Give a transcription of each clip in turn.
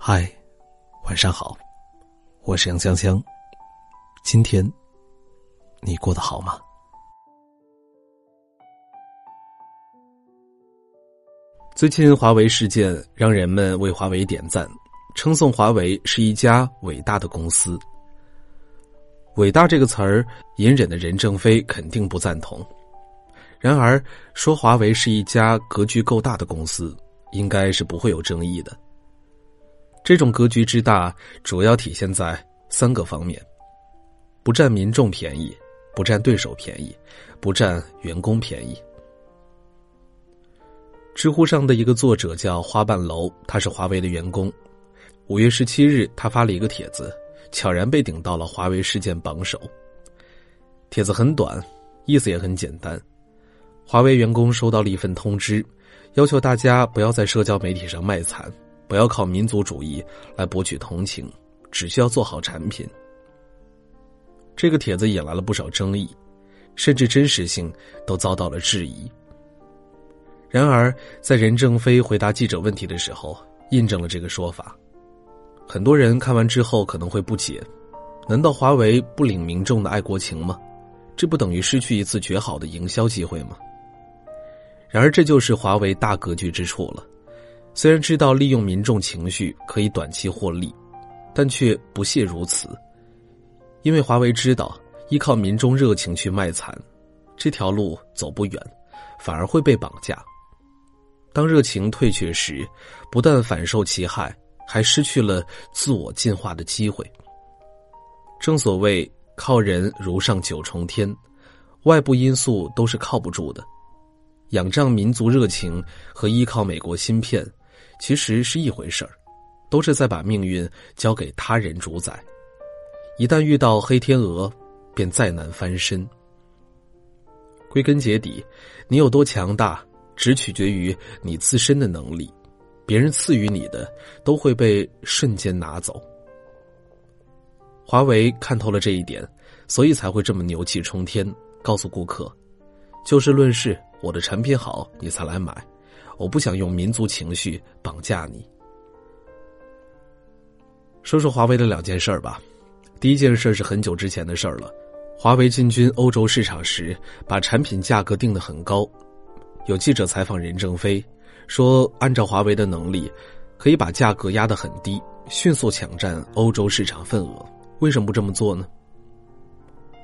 嗨，晚上好，我是杨香香。今天你过得好吗？最近华为事件让人们为华为点赞，称颂华为是一家伟大的公司。伟大这个词儿，隐忍的任正非肯定不赞同。然而，说华为是一家格局够大的公司，应该是不会有争议的。这种格局之大，主要体现在三个方面：不占民众便宜，不占对手便宜，不占员工便宜。知乎上的一个作者叫花瓣楼，他是华为的员工。五月十七日，他发了一个帖子，悄然被顶到了华为事件榜首。帖子很短，意思也很简单。华为员工收到了一份通知，要求大家不要在社交媒体上卖惨，不要靠民族主义来博取同情，只需要做好产品。这个帖子引来了不少争议，甚至真实性都遭到了质疑。然而，在任正非回答记者问题的时候，印证了这个说法。很多人看完之后可能会不解：难道华为不领民众的爱国情吗？这不等于失去一次绝好的营销机会吗？然而，这就是华为大格局之处了。虽然知道利用民众情绪可以短期获利，但却不屑如此。因为华为知道，依靠民众热情去卖惨，这条路走不远，反而会被绑架。当热情退却时，不但反受其害，还失去了自我进化的机会。正所谓“靠人如上九重天”，外部因素都是靠不住的。仰仗民族热情和依靠美国芯片，其实是一回事儿，都是在把命运交给他人主宰。一旦遇到黑天鹅，便再难翻身。归根结底，你有多强大，只取决于你自身的能力，别人赐予你的都会被瞬间拿走。华为看透了这一点，所以才会这么牛气冲天，告诉顾客：就事论事。我的产品好，你才来买。我不想用民族情绪绑架你。说说华为的两件事儿吧。第一件事是很久之前的事儿了。华为进军欧洲市场时，把产品价格定得很高。有记者采访任正非，说按照华为的能力，可以把价格压得很低，迅速抢占欧洲市场份额。为什么不这么做呢？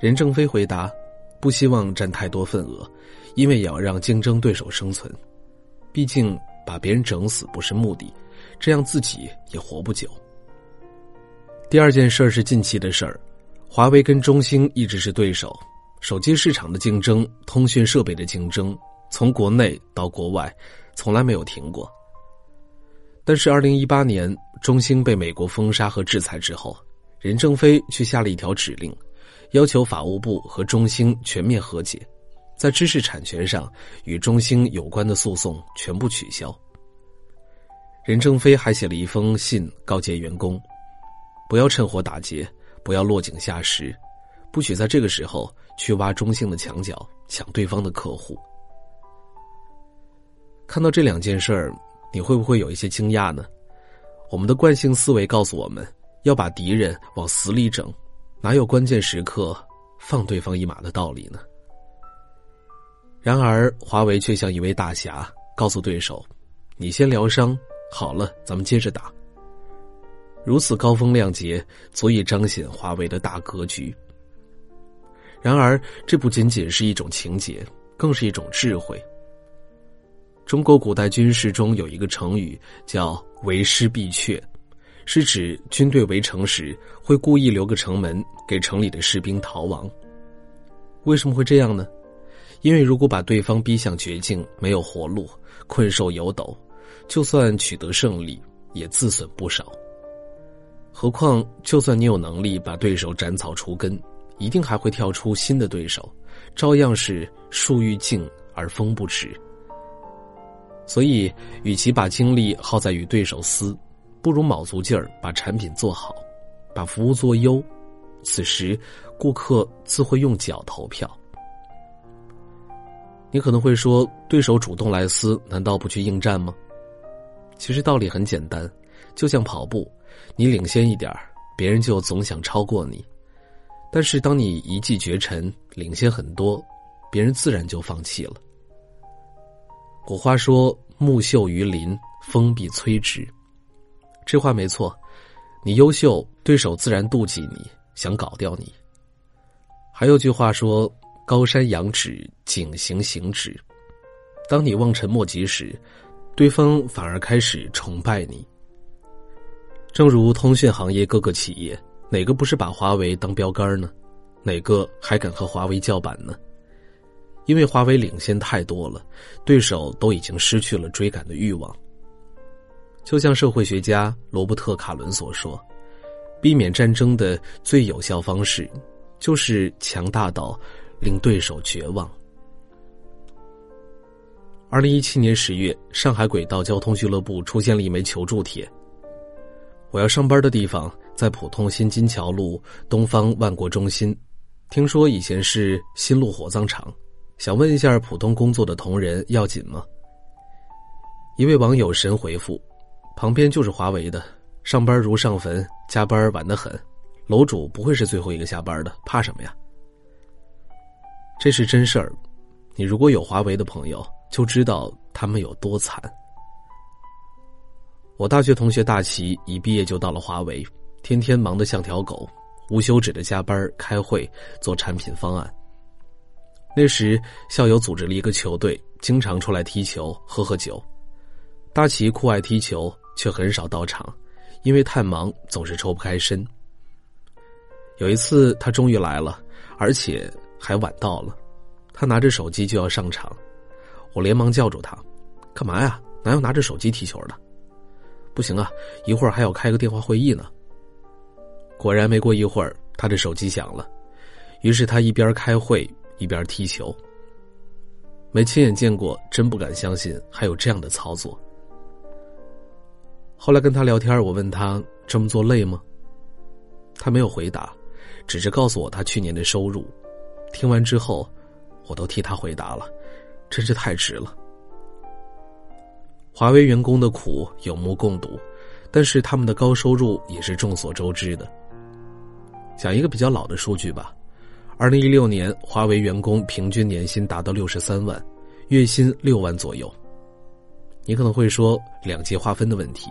任正非回答。不希望占太多份额，因为也要让竞争对手生存。毕竟把别人整死不是目的，这样自己也活不久。第二件事是近期的事儿，华为跟中兴一直是对手，手机市场的竞争、通讯设备的竞争，从国内到国外，从来没有停过。但是，二零一八年中兴被美国封杀和制裁之后，任正非却下了一条指令。要求法务部和中兴全面和解，在知识产权上与中兴有关的诉讼全部取消。任正非还写了一封信告诫员工：不要趁火打劫，不要落井下石，不许在这个时候去挖中兴的墙角，抢对方的客户。看到这两件事儿，你会不会有一些惊讶呢？我们的惯性思维告诉我们要把敌人往死里整。哪有关键时刻放对方一马的道理呢？然而，华为却像一位大侠，告诉对手：“你先疗伤，好了，咱们接着打。”如此高风亮节，足以彰显华为的大格局。然而，这不仅仅是一种情节，更是一种智慧。中国古代军事中有一个成语叫“为师必却”。是指军队围城时会故意留个城门给城里的士兵逃亡。为什么会这样呢？因为如果把对方逼向绝境，没有活路，困兽犹斗，就算取得胜利，也自损不少。何况，就算你有能力把对手斩草除根，一定还会跳出新的对手，照样是树欲静而风不止。所以，与其把精力耗在与对手撕。不如卯足劲儿把产品做好，把服务做优，此时顾客自会用脚投票。你可能会说，对手主动来撕，难道不去应战吗？其实道理很简单，就像跑步，你领先一点别人就总想超过你；但是当你一骑绝尘，领先很多，别人自然就放弃了。古话说：“木秀于林，风必摧之。”这话没错，你优秀，对手自然妒忌你，想搞掉你。还有句话说：“高山仰止，景行行止。”当你望尘莫及时，对方反而开始崇拜你。正如通讯行业各个企业，哪个不是把华为当标杆呢？哪个还敢和华为叫板呢？因为华为领先太多了，对手都已经失去了追赶的欲望。就像社会学家罗伯特·卡伦所说：“避免战争的最有效方式，就是强大到令对手绝望。”二零一七年十月，上海轨道交通俱乐部出现了一枚求助帖：“我要上班的地方在浦东新金桥路东方万国中心，听说以前是新路火葬场。”想问一下，普通工作的同仁要紧吗？一位网友神回复：“旁边就是华为的，上班如上坟，加班晚得很。楼主不会是最后一个下班的，怕什么呀？”这是真事儿。你如果有华为的朋友，就知道他们有多惨。我大学同学大齐一毕业就到了华为，天天忙得像条狗，无休止的加班、开会、做产品方案。那时，校友组织了一个球队，经常出来踢球、喝喝酒。大齐酷爱踢球，却很少到场，因为太忙，总是抽不开身。有一次，他终于来了，而且还晚到了。他拿着手机就要上场，我连忙叫住他：“干嘛呀？哪有拿着手机踢球的？不行啊，一会儿还要开个电话会议呢。”果然，没过一会儿，他的手机响了，于是他一边开会。一边踢球，没亲眼见过，真不敢相信还有这样的操作。后来跟他聊天，我问他这么做累吗？他没有回答，只是告诉我他去年的收入。听完之后，我都替他回答了，真是太值了。华为员工的苦有目共睹，但是他们的高收入也是众所周知的。讲一个比较老的数据吧。二零一六年，华为员工平均年薪达到六十三万，月薪六万左右。你可能会说两级划分的问题。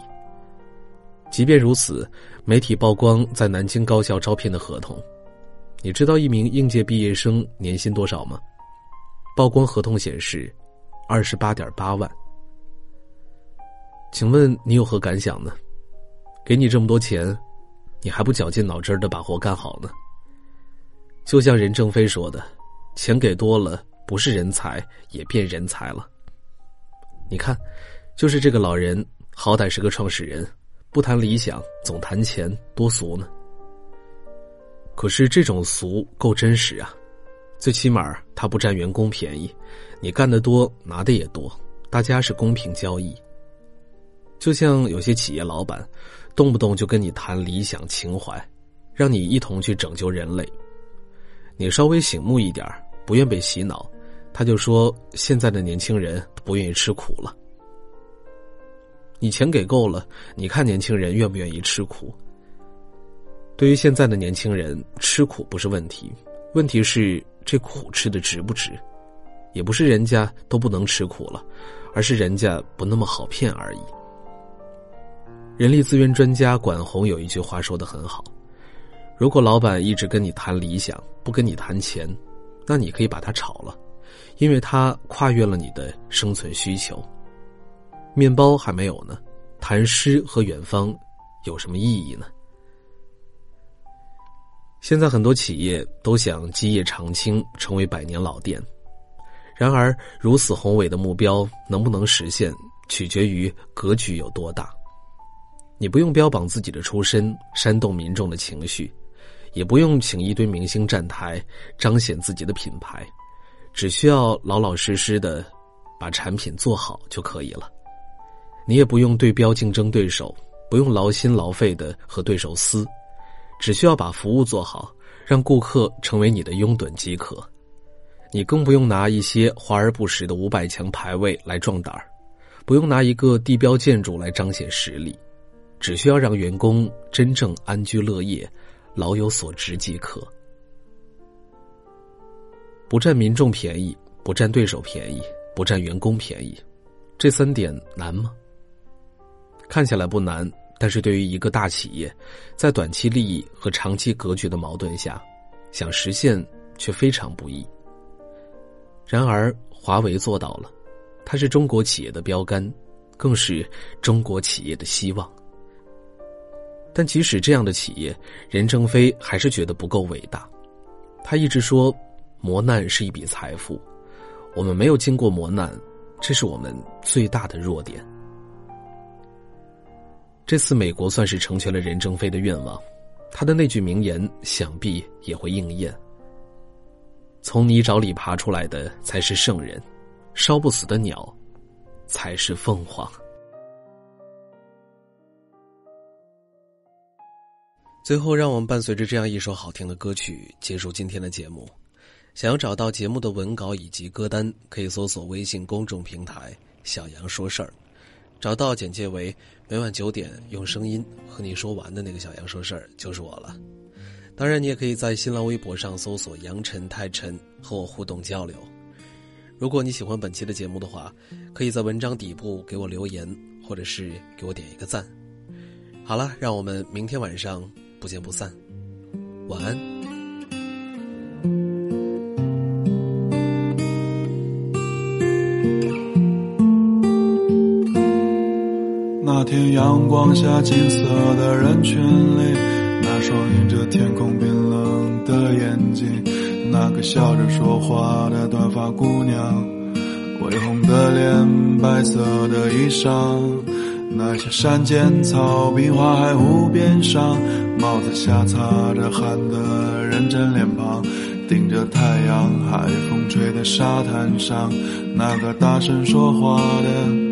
即便如此，媒体曝光在南京高校招聘的合同，你知道一名应届毕业生年薪多少吗？曝光合同显示，二十八点八万。请问你有何感想呢？给你这么多钱，你还不绞尽脑汁的把活干好呢？就像任正非说的：“钱给多了，不是人才也变人才了。”你看，就是这个老人，好歹是个创始人，不谈理想，总谈钱，多俗呢。可是这种俗够真实啊，最起码他不占员工便宜，你干得多，拿的也多，大家是公平交易。就像有些企业老板，动不动就跟你谈理想情怀，让你一同去拯救人类。你稍微醒目一点不愿被洗脑，他就说现在的年轻人不愿意吃苦了。你钱给够了，你看年轻人愿不愿意吃苦？对于现在的年轻人，吃苦不是问题，问题是这苦吃的值不值？也不是人家都不能吃苦了，而是人家不那么好骗而已。人力资源专家管洪有一句话说的很好。如果老板一直跟你谈理想，不跟你谈钱，那你可以把他炒了，因为他跨越了你的生存需求。面包还没有呢，谈诗和远方有什么意义呢？现在很多企业都想基业长青，成为百年老店，然而如此宏伟的目标能不能实现，取决于格局有多大。你不用标榜自己的出身，煽动民众的情绪。也不用请一堆明星站台彰显自己的品牌，只需要老老实实的把产品做好就可以了。你也不用对标竞争对手，不用劳心劳肺的和对手撕，只需要把服务做好，让顾客成为你的拥趸即可。你更不用拿一些华而不实的五百强排位来壮胆儿，不用拿一个地标建筑来彰显实力，只需要让员工真正安居乐业，老有所值即可。不占民众便宜，不占对手便宜，不占员工便宜，这三点难吗？看起来不难，但是对于一个大企业，在短期利益和长期格局的矛盾下，想实现却非常不易。然而，华为做到了，它是中国企业的标杆，更是中国企业的希望。但即使这样的企业，任正非还是觉得不够伟大。他一直说，磨难是一笔财富，我们没有经过磨难，这是我们最大的弱点。这次美国算是成全了任正非的愿望，他的那句名言想必也会应验。从泥沼里爬出来的才是圣人，烧不死的鸟，才是凤凰。最后，让我们伴随着这样一首好听的歌曲结束今天的节目。想要找到节目的文稿以及歌单，可以搜索微信公众平台“小杨说事儿”。找到简介为每晚九点用声音和你说完的那个小杨说事儿就是我了。当然，你也可以在新浪微博上搜索“杨晨太晨”和我互动交流。如果你喜欢本期的节目的话，可以在文章底部给我留言，或者是给我点一个赞。好了，让我们明天晚上不见不散。晚安。天阳光下金色的人群里，那双映着天空冰冷的眼睛，那个笑着说话的短发姑娘，微红的脸，白色的衣裳，那些山间草坪花海湖边上，帽子下擦着汗的认真脸庞，顶着太阳，海风吹的沙滩上，那个大声说话的。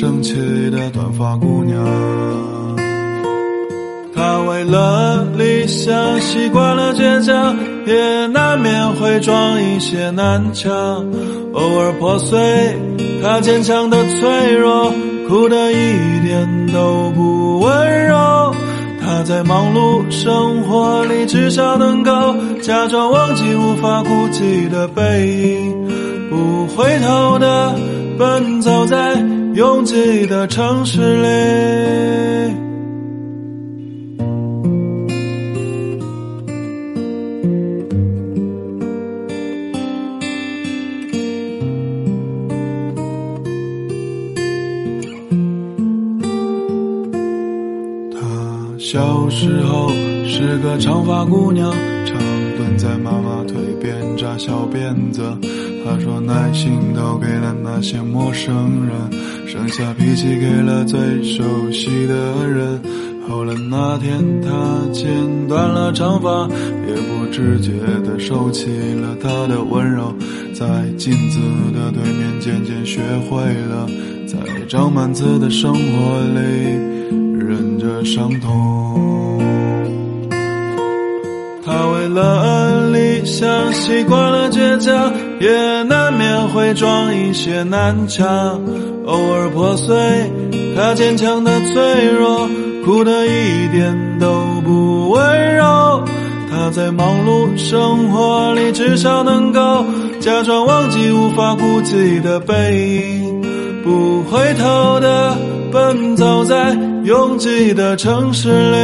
生气的短发姑娘，她为了理想习惯了倔强，也难免会撞一些南墙，偶尔破碎。她坚强的脆弱，哭得一点都不温柔。她在忙碌生活里，至少能够假装忘记无法顾及的背影，不回头的奔走在。拥挤的城市里，她小时候是个长发姑娘，常蹲在妈妈腿边扎小辫子。她说：“耐心都给了那些陌生人，剩下脾气给了最熟悉的人。后来那天，他剪断了长发，也不自觉地收起了他的温柔，在镜子的对面，渐渐学会了在长满刺的生活里忍着伤痛。他为了理想，习惯了倔强。”也难免会撞一些南墙，偶尔破碎。他坚强的脆弱，哭得一点都不温柔。他在忙碌生活里，至少能够假装忘记无法顾及的背影，不回头的奔走在拥挤的城市里。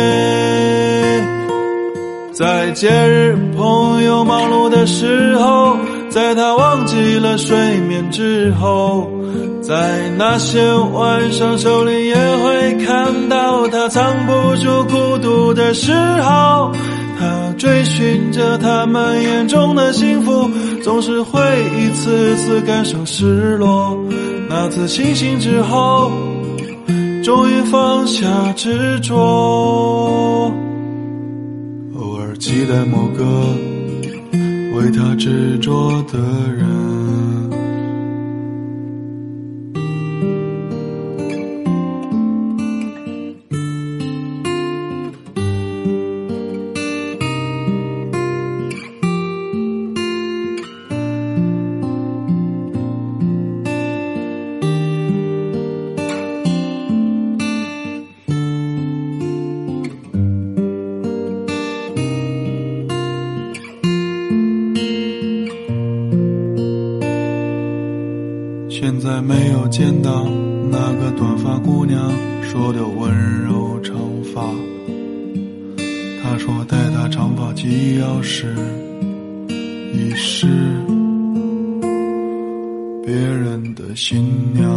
在节日，朋友忙碌的时候。在他忘记了睡眠之后，在那些晚上，手里也会看到他藏不住孤独的时候。他追寻着他们眼中的幸福，总是会一次次感受失落。那次清醒之后，终于放下执着，偶尔期待某个。为他执着的人。现在没有见到那个短发姑娘，说的温柔长发。她说待她长发及腰时，已是别人的新娘。